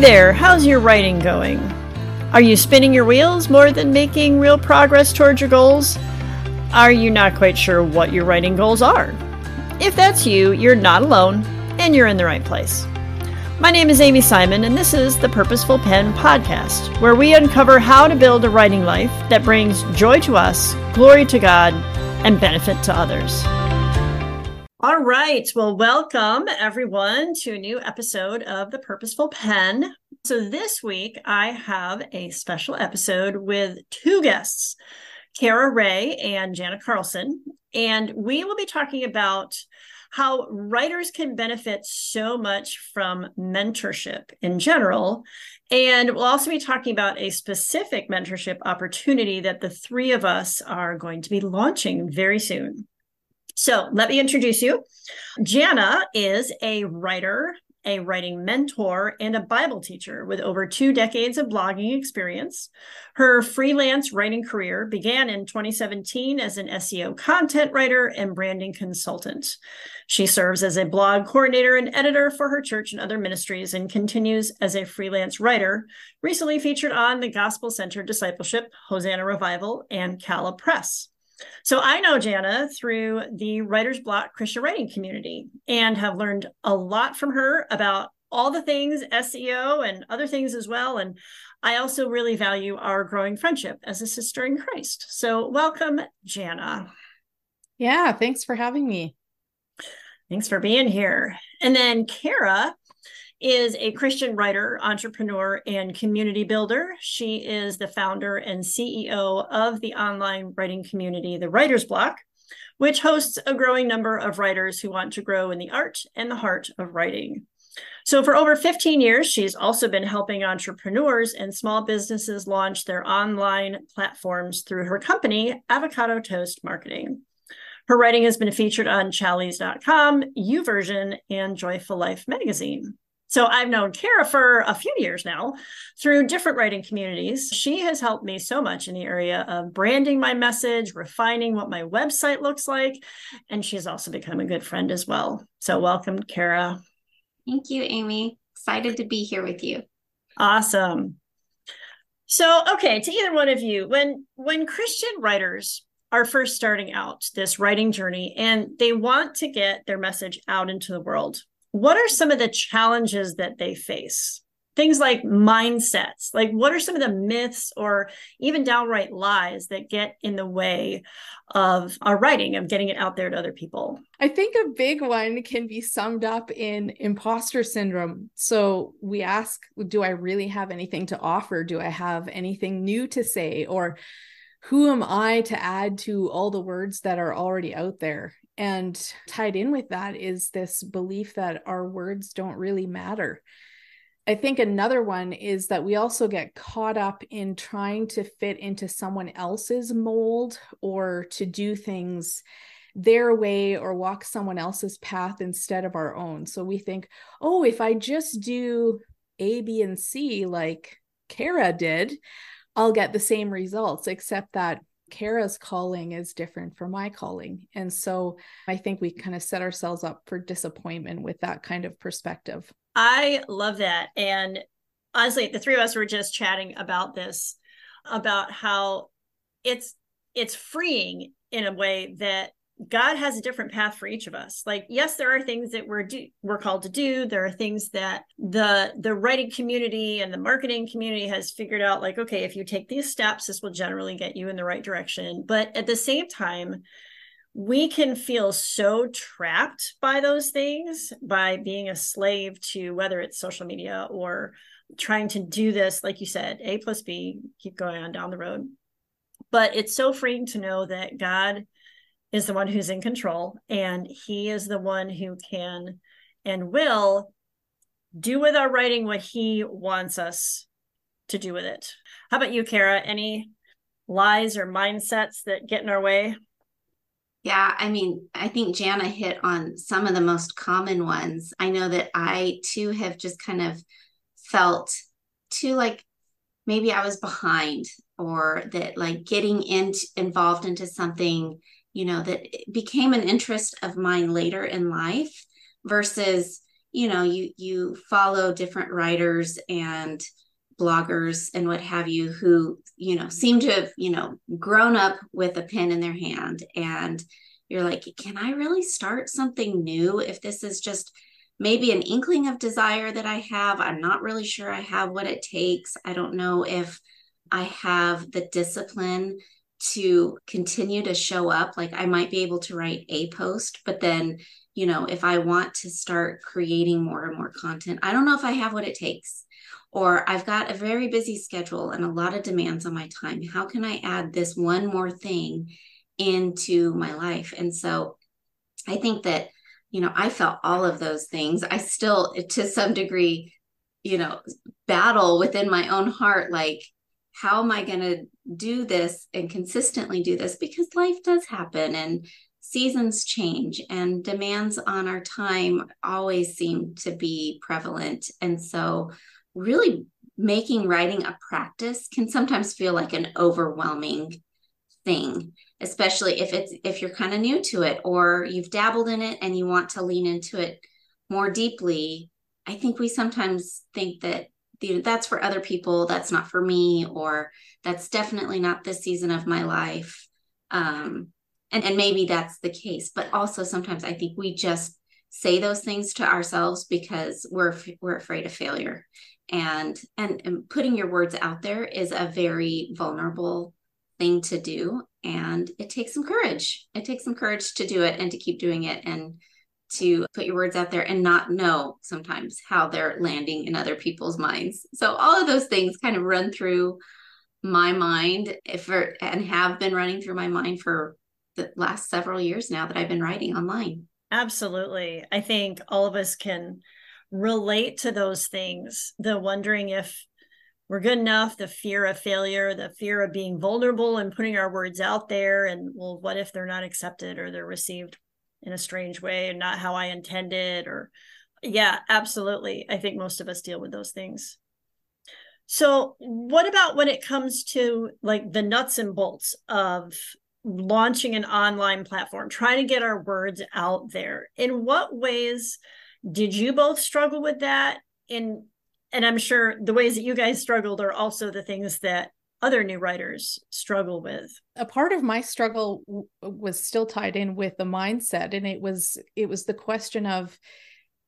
there, how's your writing going? Are you spinning your wheels more than making real progress towards your goals? Are you not quite sure what your writing goals are? If that's you, you're not alone and you're in the right place. My name is Amy Simon, and this is the Purposeful Pen Podcast, where we uncover how to build a writing life that brings joy to us, glory to God, and benefit to others. All right. Well, welcome everyone to a new episode of The Purposeful Pen. So, this week I have a special episode with two guests, Cara Ray and Jana Carlson. And we will be talking about how writers can benefit so much from mentorship in general. And we'll also be talking about a specific mentorship opportunity that the three of us are going to be launching very soon. So let me introduce you. Jana is a writer, a writing mentor, and a Bible teacher with over two decades of blogging experience. Her freelance writing career began in 2017 as an SEO content writer and branding consultant. She serves as a blog coordinator and editor for her church and other ministries and continues as a freelance writer, recently featured on the Gospel-Centered Discipleship, Hosanna Revival, and Calla Press. So I know Jana through the Writer's Bloc Christian writing community and have learned a lot from her about all the things SEO and other things as well. And I also really value our growing friendship as a sister in Christ. So welcome, Jana. Yeah, thanks for having me. Thanks for being here. And then Cara is a Christian writer, entrepreneur, and community builder. She is the founder and CEO of the online writing community, The Writer's Bloc, which hosts a growing number of writers who want to grow in the art and the heart of writing. So, for over 15 years, she's also been helping entrepreneurs and small businesses launch their online platforms through her company, Avocado Toast Marketing. Her writing has been featured on Challies.com, YouVersion, and Joyful Life magazine. So I've known Cara for a few years now through different writing communities. She has helped me so much in the area of branding my message, refining what my website looks like, and she's also become a good friend as well. So welcome, Cara. Thank you, Amy. Excited to be here with you. Awesome. So, okay, to either one of you, when when Christian writers are first starting out this writing journey and they want to get their message out into the world, what are some of the challenges that they face? Things like mindsets, like what are some of the myths or even downright lies that get in the way of our writing, of getting it out there to other people? I think a big one can be summed up in imposter syndrome. So we ask, do I really have anything to offer? Do I have anything new to say? Or who am I to add to all the words that are already out there? And tied in with that is this belief that our words don't really matter. I think another one is that we also get caught up in trying to fit into someone else's mold or to do things their way or walk someone else's path instead of our own. So we think, oh, if I just do A, B, and C like Cara did, I'll get the same results, except that Cara's calling is different from my calling. And so I think we kind of set ourselves up for disappointment with that kind of perspective. I love that. And honestly, the three of us were just chatting about this, about how it's it's freeing in a way that God has a different path for each of us. Like, yes, there are things that we're do we're called to do. There are things that the the writing community and the marketing community has figured out. Like, okay, if you take these steps, this will generally get you in the right direction. But at the same time, we can feel so trapped by those things by being a slave to whether it's social media or trying to do this, like you said, A plus B, keep going on down the road. But it's so freeing to know that God is the one who's in control and he is the one who can and will do with our writing what he wants us to do with it. How about you, Cara? Any lies or mindsets that get in our way? Yeah, I mean, I think Jana hit on some of the most common ones. I know that I too have just kind of felt too like maybe I was behind or that like getting in involved into something you know that became an interest of mine later in life versus you know you you follow different writers and bloggers and what have you who you know seem to have you know grown up with a pen in their hand and you're like can i really start something new if this is just maybe an inkling of desire that i have? I'm not really sure i have what it takes. I don't know if i have the discipline to continue to show up like i might be able to write a post but then you know if i want to start creating more and more content i don't know if i have what it takes or i've got a very busy schedule and a lot of demands on my time. How can i add this one more thing into my life? And so i think that you know i felt all of those things. I still to some degree you know battle within my own heart like how am I going to do this and consistently do this? Because life does happen and seasons change and demands on our time always seem to be prevalent. And so, really making writing a practice can sometimes feel like an overwhelming thing especially if it's if you're kind of new to it or you've dabbled in it and you want to lean into it more deeply i think we sometimes think that you know, that's for other people that's not for me or that's definitely not this season of my life. Um and and maybe that's the case but also sometimes i think we just say those things to ourselves because we're we're afraid of failure. And and, and putting your words out there is a very vulnerable thing to do and it takes some courage. It takes some courage to do it and to keep doing it and to put your words out there and not know sometimes how they're landing in other people's minds. So all of those things kind of run through my mind if er, and have been running through my mind for the last several years now that I've been writing online. Absolutely. I think all of us can relate to those things. The wondering if we're good enough, the fear of failure, the fear of being vulnerable and putting our words out there. And well, what if they're not accepted or they're received in a strange way and not how I intended or yeah, absolutely. I think most of us deal with those things. So, what about when it comes to like the nuts and bolts of launching an online platform, trying to get our words out there? In what ways did you both struggle with that? In and I'm sure the ways that you guys struggled are also the things that other new writers struggle with. A part of my struggle w- was still tied in with the mindset and it was it was the question of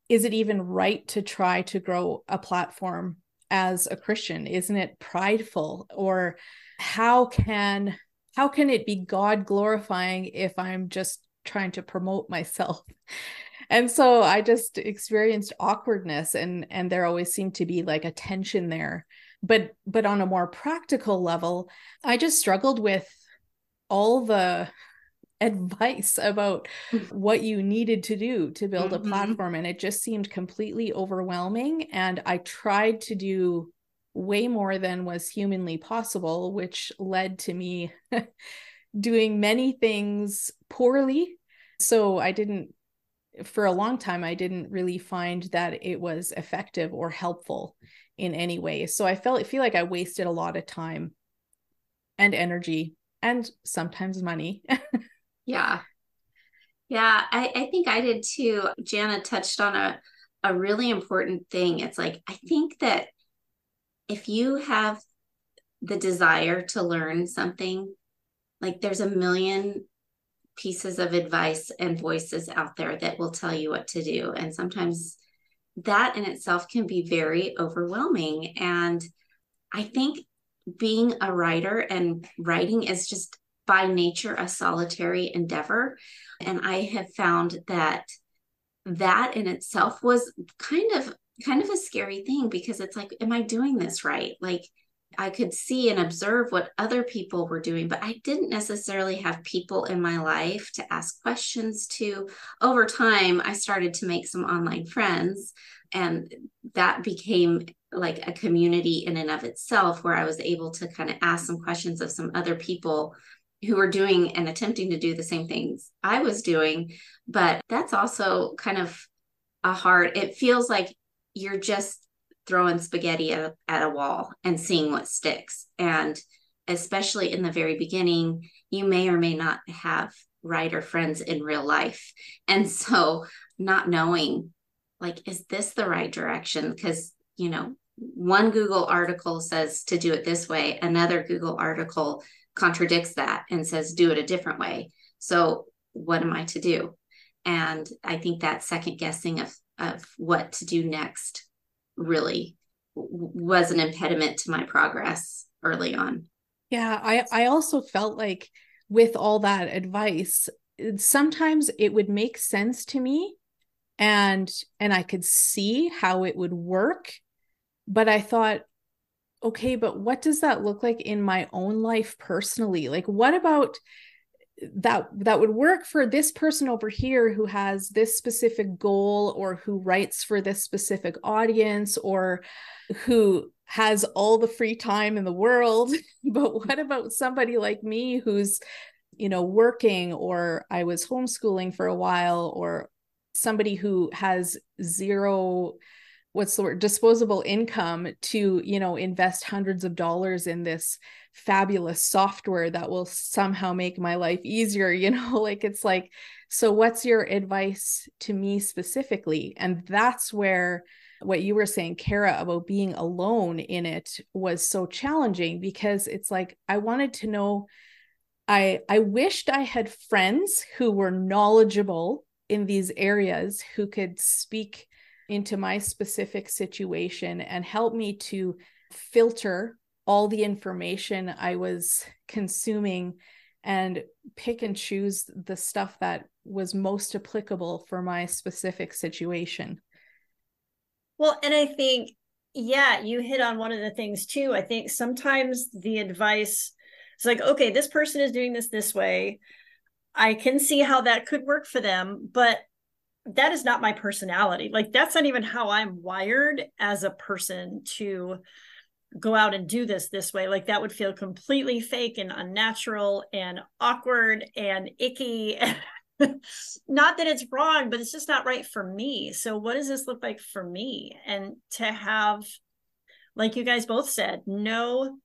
is it even right to try to grow a platform as a christian? Isn't it prideful? Or how can how can it be god glorifying if i'm just trying to promote myself? And so i just experienced awkwardness and and there always seemed to be like a tension there but but on a more practical level i just struggled with all the advice about what you needed to do to build mm-hmm. a platform and it just seemed completely overwhelming and i tried to do way more than was humanly possible which led to me doing many things poorly so i didn't for a long time i didn't really find that it was effective or helpful in any way. So I felt I feel like I wasted a lot of time and energy and sometimes money. yeah. Yeah, I, I think I did too. Jana touched on a, a really important thing. It's like, I think that if you have the desire to learn something, like there's a million pieces of advice and voices out there that will tell you what to do. And sometimes that in itself can be very overwhelming. And I think being a writer and writing is just by nature a solitary endeavor. And I have found that that in itself was kind of kind of a scary thing because it's like am i doing this right like I could see and observe what other people were doing, but I didn't necessarily have people in my life to ask questions to. Over time, I started to make some online friends, and that became like a community in and of itself where I was able to kind of ask some questions of some other people who were doing and attempting to do the same things I was doing. But that's also kind of a hard, it feels like you're just throwing spaghetti at, at a wall and seeing what sticks. And especially in the very beginning, you may or may not have writer friends in real life. And so not knowing like, is this the right direction? Because, you know, one Google article says to do it this way, another Google article contradicts that and says do it a different way. So, what am I to do? And I think that second guessing of, of what to do next really was an impediment to my progress early on. Yeah, I I also felt like with all that advice, sometimes it would make sense to me and and I could see how it would work, but I thought okay, but what does that look like in my own life personally? Like what about that that would work for this person over here who has this specific goal or who writes for this specific audience or who has all the free time in the world. But what about somebody like me who's you know working or i was homeschooling for a while or somebody who has zero what's the word disposable income to you know invest hundreds of dollars in this fabulous software that will somehow make my life easier you know? Like it's like so what's your advice to me specifically? And that's where what you were saying Cara about being alone in it was so challenging because it's like i wanted to know i i wished i had friends who were knowledgeable in these areas who could speak into my specific situation and help me to filter all the information I was consuming and pick and choose the stuff that was most applicable for my specific situation. Well, and I think, yeah, you hit on one of the things too. I think sometimes the advice is like, okay, this person is doing this this way. I can see how that could work for them, but that is not my personality. Like that's not even how I'm wired as a person to go out and do this this way. Like that would feel completely fake and unnatural and awkward and icky. not that it's wrong, but it's just not right for me. So what does this look like for me? And to have like you guys both said, no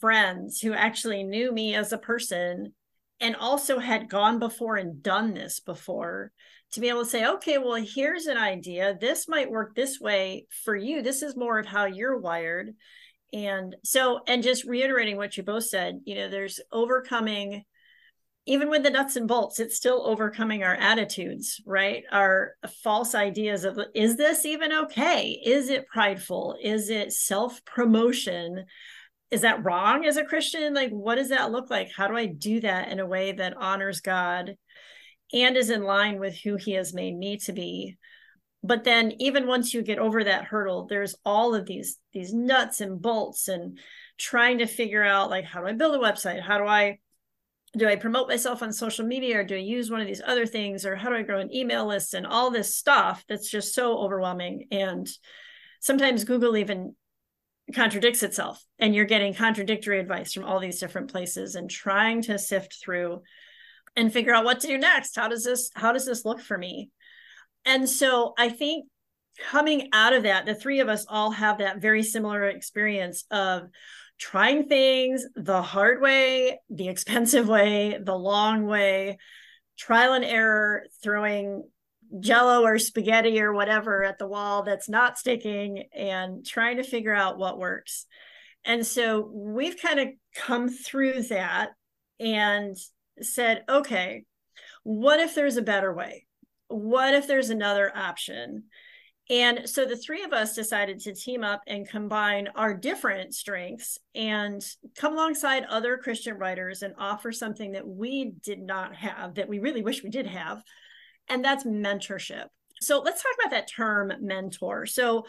friends who actually knew me as a person and also had gone before and done this before to be able to say, okay, well, here's an idea. This might work this way for you. This is more of how you're wired. And so, and just reiterating what you both said, you know, there's overcoming, even with the nuts and bolts, it's still overcoming our attitudes, right? Our false ideas of, is this even okay? Is it prideful? Is it self promotion? Is that wrong as a Christian? Like, what does that look like? How do I do that in a way that honors God? And is in line with who he has made me to be. But then even once you get over that hurdle there's all of these these nuts and bolts and trying to figure out like how do i build a website? How do i do i promote myself on social media? Or do i use one of these other things? Or how do i grow an email list and all this stuff that's just so overwhelming? And sometimes google even contradicts itself and you're getting contradictory advice from all these different places and trying to sift through and figure out what to do next. How does this how does this look for me? And so i think coming out of that the three of us all have that very similar experience of trying things the hard way the expensive way the long way trial and error throwing jello or spaghetti or whatever at the wall that's not sticking and trying to figure out what works. And so we've kind of come through that and said, okay, what if there's a better way? What if there's another option? And so the three of us decided to team up and combine our different strengths and come alongside other Christian writers and offer something that we did not have, that we really wish we did have. And that's mentorship. So let's talk about that term mentor. So,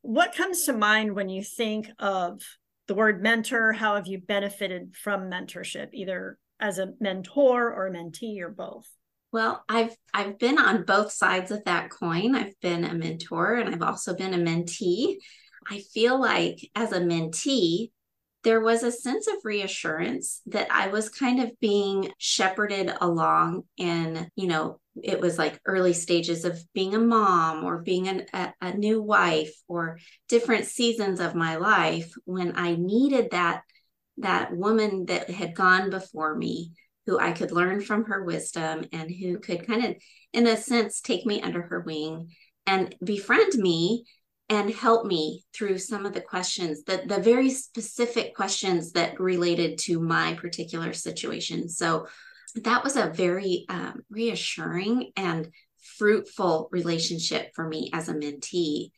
what comes to mind when you think of the word mentor? How have you benefited from mentorship, either as a mentor or a mentee or both? Well, I've I've been on both sides of that coin. I've been a mentor and I've also been a mentee. I feel like as a mentee, there was a sense of reassurance that I was kind of being shepherded along and, you know, it was like early stages of being a mom or being an, a, a new wife or different seasons of my life when I needed that that woman that had gone before me who I could learn from her wisdom and who could kind of, in a sense, take me under her wing and befriend me and help me through some of the questions that the very specific questions that related to my particular situation. So that was a very um, reassuring and fruitful relationship for me as a mentee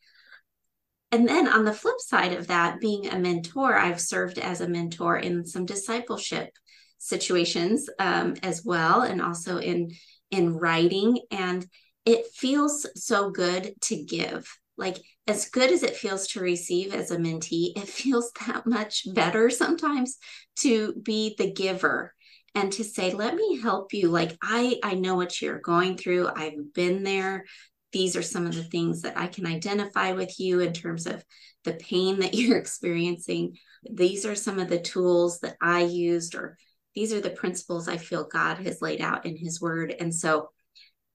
and then on the flip side of that being a mentor i've served as a mentor in some discipleship situations um, as well and also in in writing and it feels so good to give. Like as good as it feels to receive as a mentee it feels that much better sometimes to be the giver and to say let me help you. Like i i know what you're going through. I've been there these are some of the things that i can identify with you in terms of the pain that you're experiencing. These are some of the tools that i used or these are the principles i feel god has laid out in his word. And so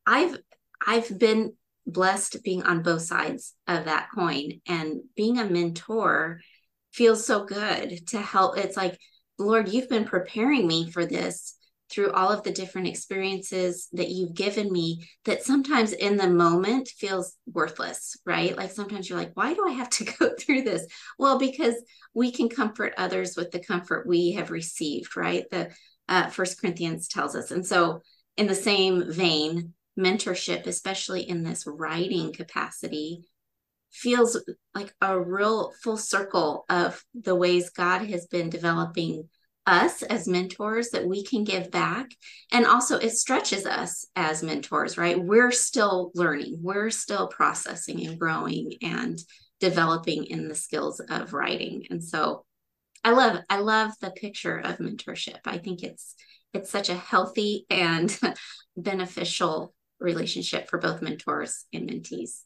i've i've been blessed being on both sides of that coin and being a mentor feels so good to help. It's like lord you've been preparing me for this through all of the different experiences that you've given me that sometimes in the moment feels worthless right? Like sometimes you're like why do i have to go through this? Well because we can comfort others with the comfort we have received right? The uh, first corinthians tells us. And so in the same vein mentorship, especially in this writing capacity, feels like a real full circle of the ways God has been developing us as mentors that we can give back. And also, it stretches us as mentors, right? We're still learning, we're still processing and growing and developing in the skills of writing. And so, I love I love the picture of mentorship. I think it's it's such a healthy and beneficial relationship for both mentors and mentees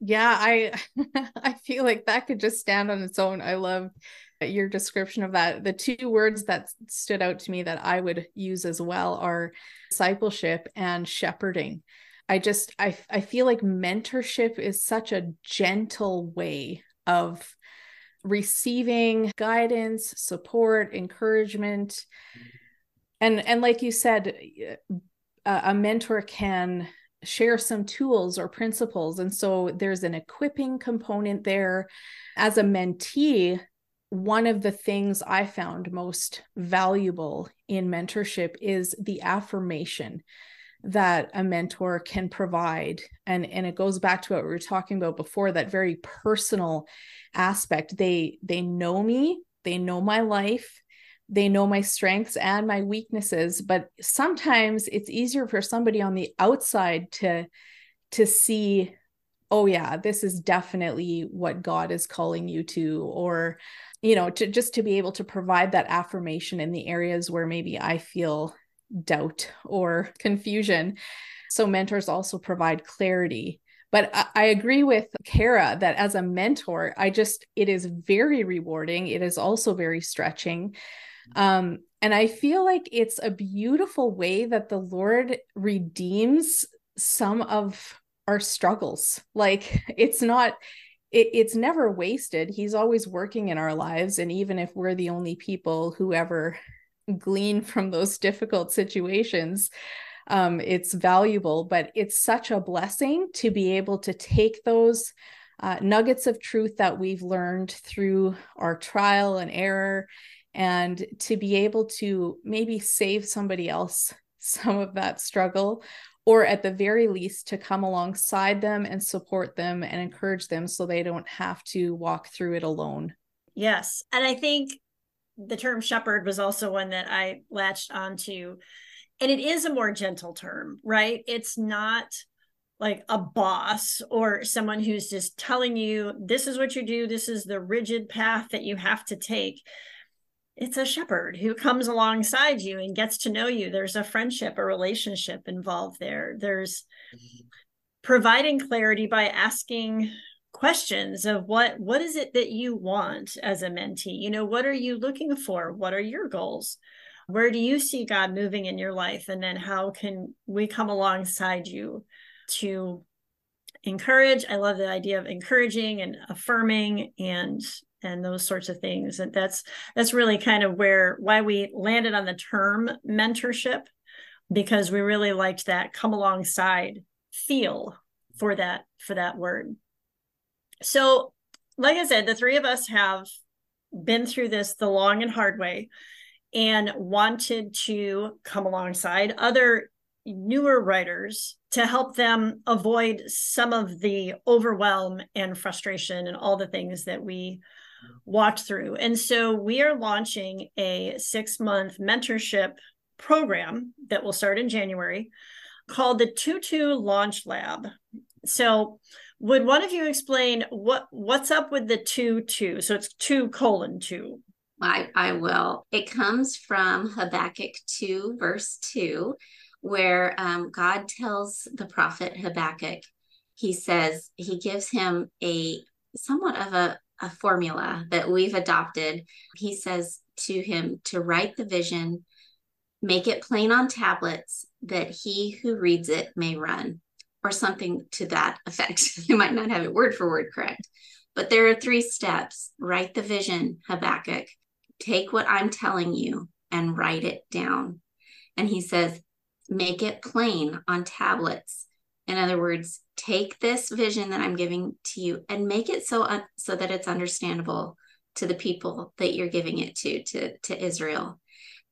yeah i i feel like that could just stand on its own i love your description of that the two words that stood out to me that i would use as well are discipleship and shepherding i just i i feel like mentorship is such a gentle way of receiving guidance support encouragement and and like you said a mentor can share some tools or principles. And so there's an equipping component there. As a mentee, one of the things I found most valuable in mentorship is the affirmation that a mentor can provide. And and it goes back to what we were talking about before that very personal aspect. They they know me they know my life they know my strengths and my weaknesses but sometimes it's easier for somebody on the outside to to see oh yeah this is definitely what god is calling you to or you know to just to be able to provide that affirmation in the areas where maybe i feel doubt or confusion. So mentors also provide clarity. But I, I agree with Cara that as a mentor, I just, it is very rewarding. It is also very stretching. Um, and I feel like it's a beautiful way that the Lord redeems some of our struggles. Like it's not, it, it's never wasted. He's always working in our lives. And even if we're the only people who ever glean from those difficult situations, um, it's valuable, but it's such a blessing to be able to take those uh, nuggets of truth that we've learned through our trial and error and to be able to maybe save somebody else some of that struggle or at the very least to come alongside them and support them and encourage them so they don't have to walk through it alone. Yes. And I think the term shepherd was also one that I latched onto. And it is a more gentle term, right? It's not like a boss or someone who's just telling you, this is what you do, this is the rigid path that you have to take it's a shepherd who comes alongside you and gets to know you. There's a friendship a relationship involved there. There's mm-hmm. providing clarity by asking questions of what what is it that you want as a mentee? You know what are you looking for? What are your goals? Where do you see god moving in your life? And then how can we come alongside you to encourage? I love the idea of encouraging and affirming and and those sorts of things. And that's that's really kind of where why we landed on the term mentorship because we really liked that come alongside feel for that for that word. So like i said the three of us have been through this the long and hard way and wanted to come alongside other newer writers to help them avoid some of the overwhelm and frustration and all the things that we walked through. And so we are launching a six month mentorship program that will start in January called the Tutu Launch Lab. So would one of you explain what what's up with the two two? So it's two colon two. I, I will. It comes from Habakkuk 2, verse 2, where um, God tells the prophet Habakkuk, he says, he gives him a somewhat of a, a formula that we've adopted. He says to him to write the vision, make it plain on tablets that he who reads it may run, or something to that effect. you might not have it word for word correct. But there are three steps write the vision, Habakkuk, take what I'm telling you and write it down. And he says, make it plain on tablets. In other words, take this vision that I'm giving to you and make it so un- so that it's understandable to the people that you're giving it to to to Israel.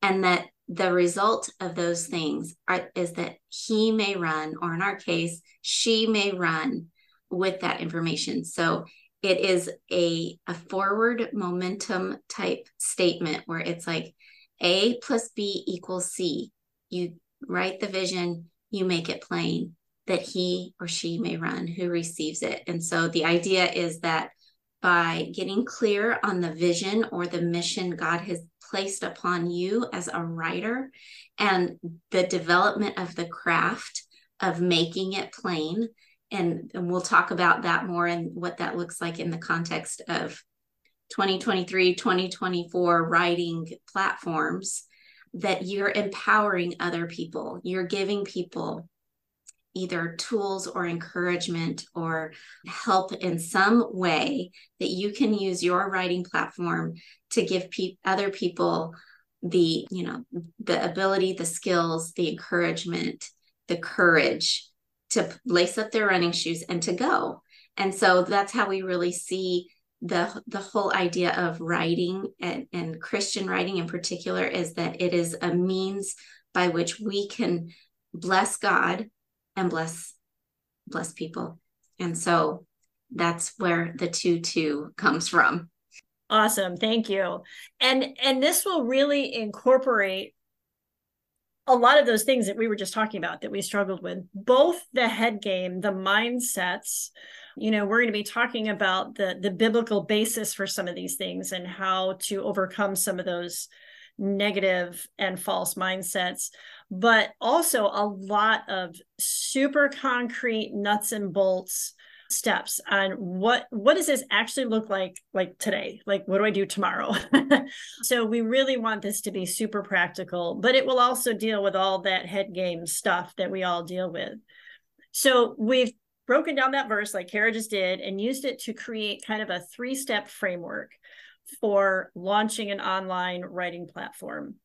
And that the result of those things are, is that he may run or in our case she may run with that information. So it is a, a forward momentum type statement where it's like A plus B equals C. You write the vision, you make it plain that he or she may run who receives it. And so the idea is that by getting clear on the vision or the mission God has placed upon you as a writer and the development of the craft of making it plain, and, and we'll talk about that more and what that looks like in the context of 2023 2024 writing platforms that you're empowering other people you're giving people either tools or encouragement or help in some way that you can use your writing platform to give pe- other people the you know the ability the skills the encouragement the courage to lace up their running shoes and to go. And so that's how we really see the the whole idea of writing and, and Christian writing in particular is that it is a means by which we can bless God and bless bless people. And so that's where the two two comes from. Awesome. Thank you. And and this will really incorporate a lot of those things that we were just talking about that we struggled with, both the head game, the mindsets, you know, we're going to be talking about the the biblical basis for some of these things and how to overcome some of those negative and false mindsets but also a lot of super concrete nuts and bolts steps on what what does this actually look like like today? Like what do i do tomorrow? So we really want this to be super practical but it will also deal with all that head game stuff that we all deal with. So we've broken down that verse like Cara just did and used it to create kind of a three step framework for launching an online writing platform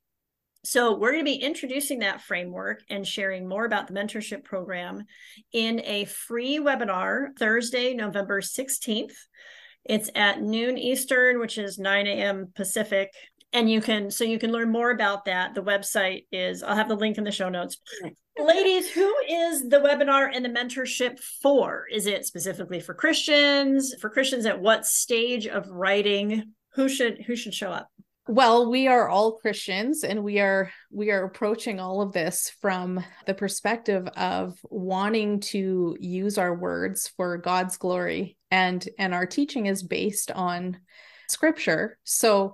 so, we're going to be introducing that framework and sharing more about the mentorship program in a free webinar Thursday, November 16th. It's at noon Eastern, which is 9 a.m. Pacific. And you can, so you can learn more about that. The website is, I'll have the link in the show notes. Ladies, who is the webinar and the mentorship for? Is it specifically for Christians? For Christians at what stage of writing? Who should who should show up? well we are all christians and we are we are approaching all of this from the perspective of wanting to use our words for god's glory and and our teaching is based on scripture so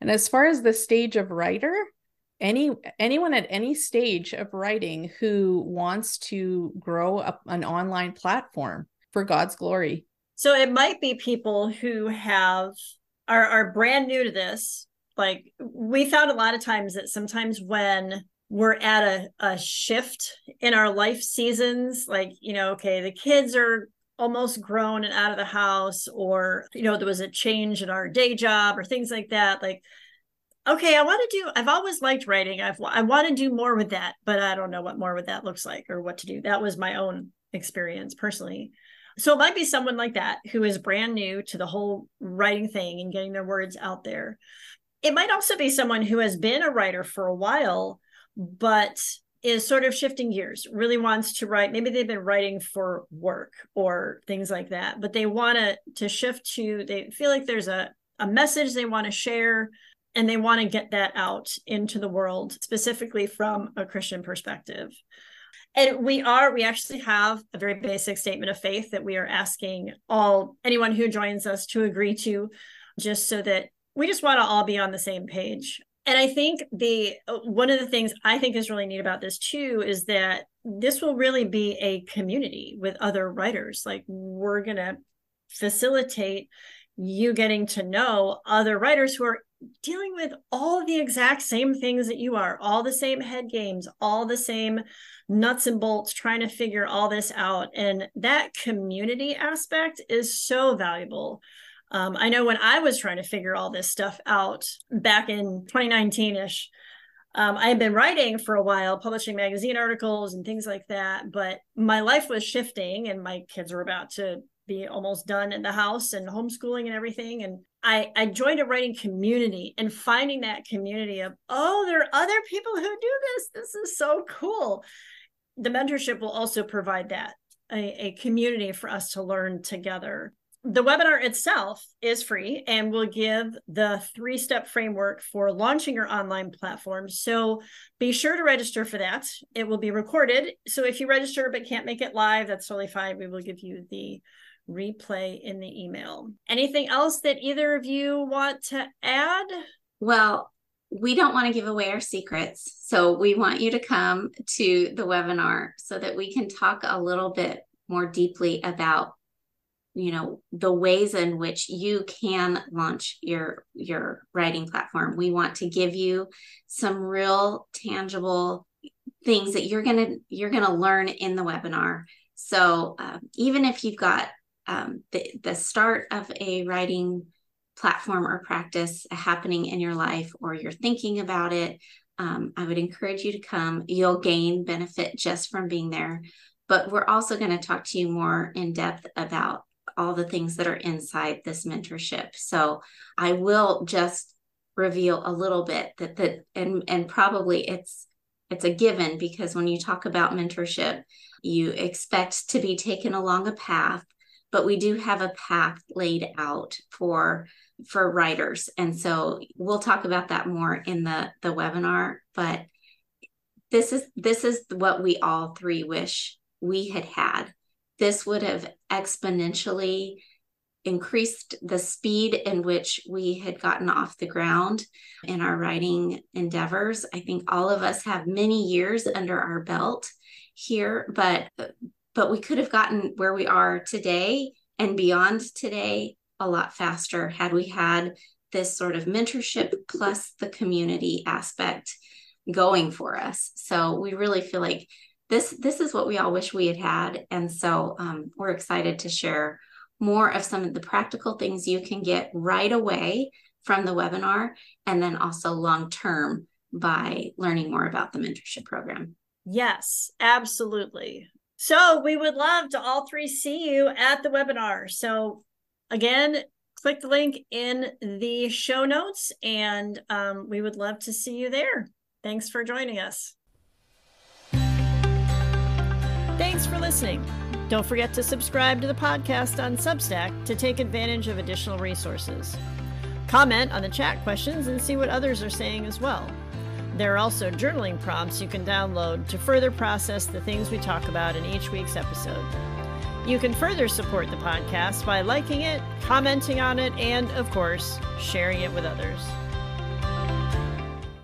and as far as the stage of writer any anyone at any stage of writing who wants to grow up an online platform for god's glory so it might be people who have are, are brand new to this. Like we found a lot of times that sometimes when we're at a, a shift in our life seasons like you know okay the kids are almost grown and out of the house or you know there was a change in our day job or things like that like okay i want to do i've always liked writing. I've i want to do more with that but i don't know what more with that looks like or what to do. That was my own experience personally. So it might be someone like that who is brand new to the whole writing thing and getting their words out there. It might also be someone who has been a writer for a while, but is sort of shifting gears, really wants to write. Maybe they've been writing for work or things like that, but they want to to shift to they feel like there's a a message they want to share and they want to get that out into the world specifically from a Christian perspective. And we are, we actually have a very basic statement of faith that we are asking all anyone who joins us to agree to, just so that we just want to all be on the same page and I think the one of the things I think is really neat about this too is that this will really be a community with other writers. Like we're gonna facilitate you getting to know other writers who are dealing with all the exact same things that you are, all the same head games, all the same nuts and bolts, trying to figure all this out. And that community aspect is so valuable um, I know when I was trying to figure all this stuff out back in 2019 ish, um, I had been writing for a while, publishing magazine articles and things like that. But my life was shifting, and my kids were about to be almost done in the house and homeschooling and everything. And I, I joined a writing community and finding that community of, oh, there are other people who do this. This is so cool. The mentorship will also provide that a, a community for us to learn together the webinar itself is free and will give the three step framework for launching your online platform. So be sure to register for that. It will be recorded. So if you register but can't make it live, that's totally fine. We will give you the replay in the email. Anything else that either of you want to add? Well, we don't want to give away our secrets. So we want you to come to the webinar so that we can talk a little bit more deeply about you know the ways in which you can launch your your writing platform we want to give you some real tangible things that you're gonna you're gonna learn in the webinar so um, even if you've got um, the, the start of a writing platform or practice happening in your life or you're thinking about it um, i would encourage you to come you'll gain benefit just from being there but we're also going to talk to you more in depth about all the things that are inside this mentorship. So I will just reveal a little bit that that and and probably it's it's a given because when you talk about mentorship, you expect to be taken along a path, but we do have a path laid out for for writers. And so we'll talk about that more in the the webinar, but this is this is what we all three wish we had had this would have exponentially increased the speed in which we had gotten off the ground in our writing endeavors. I think all of us have many years under our belt here, but but we could have gotten where we are today and beyond today a lot faster had we had this sort of mentorship plus the community aspect going for us. So we really feel like this this is what we all wish we had had. And so um, we're excited to share more of some of the practical things you can get right away from the webinar and then also long term by learning more about the mentorship program. Yes absolutely so we would love to all three see you at the webinar so again click the link in the show notes and um, we would love to see you there thanks for joining us Thanks for listening. Don't forget to subscribe to the podcast on Substack to take advantage of additional resources. Comment on the chat questions and see what others are saying as well. There are also journaling prompts you can download to further process the things we talk about in each week's episode. You can further support the podcast by liking it, commenting on it, and, of course, sharing it with others.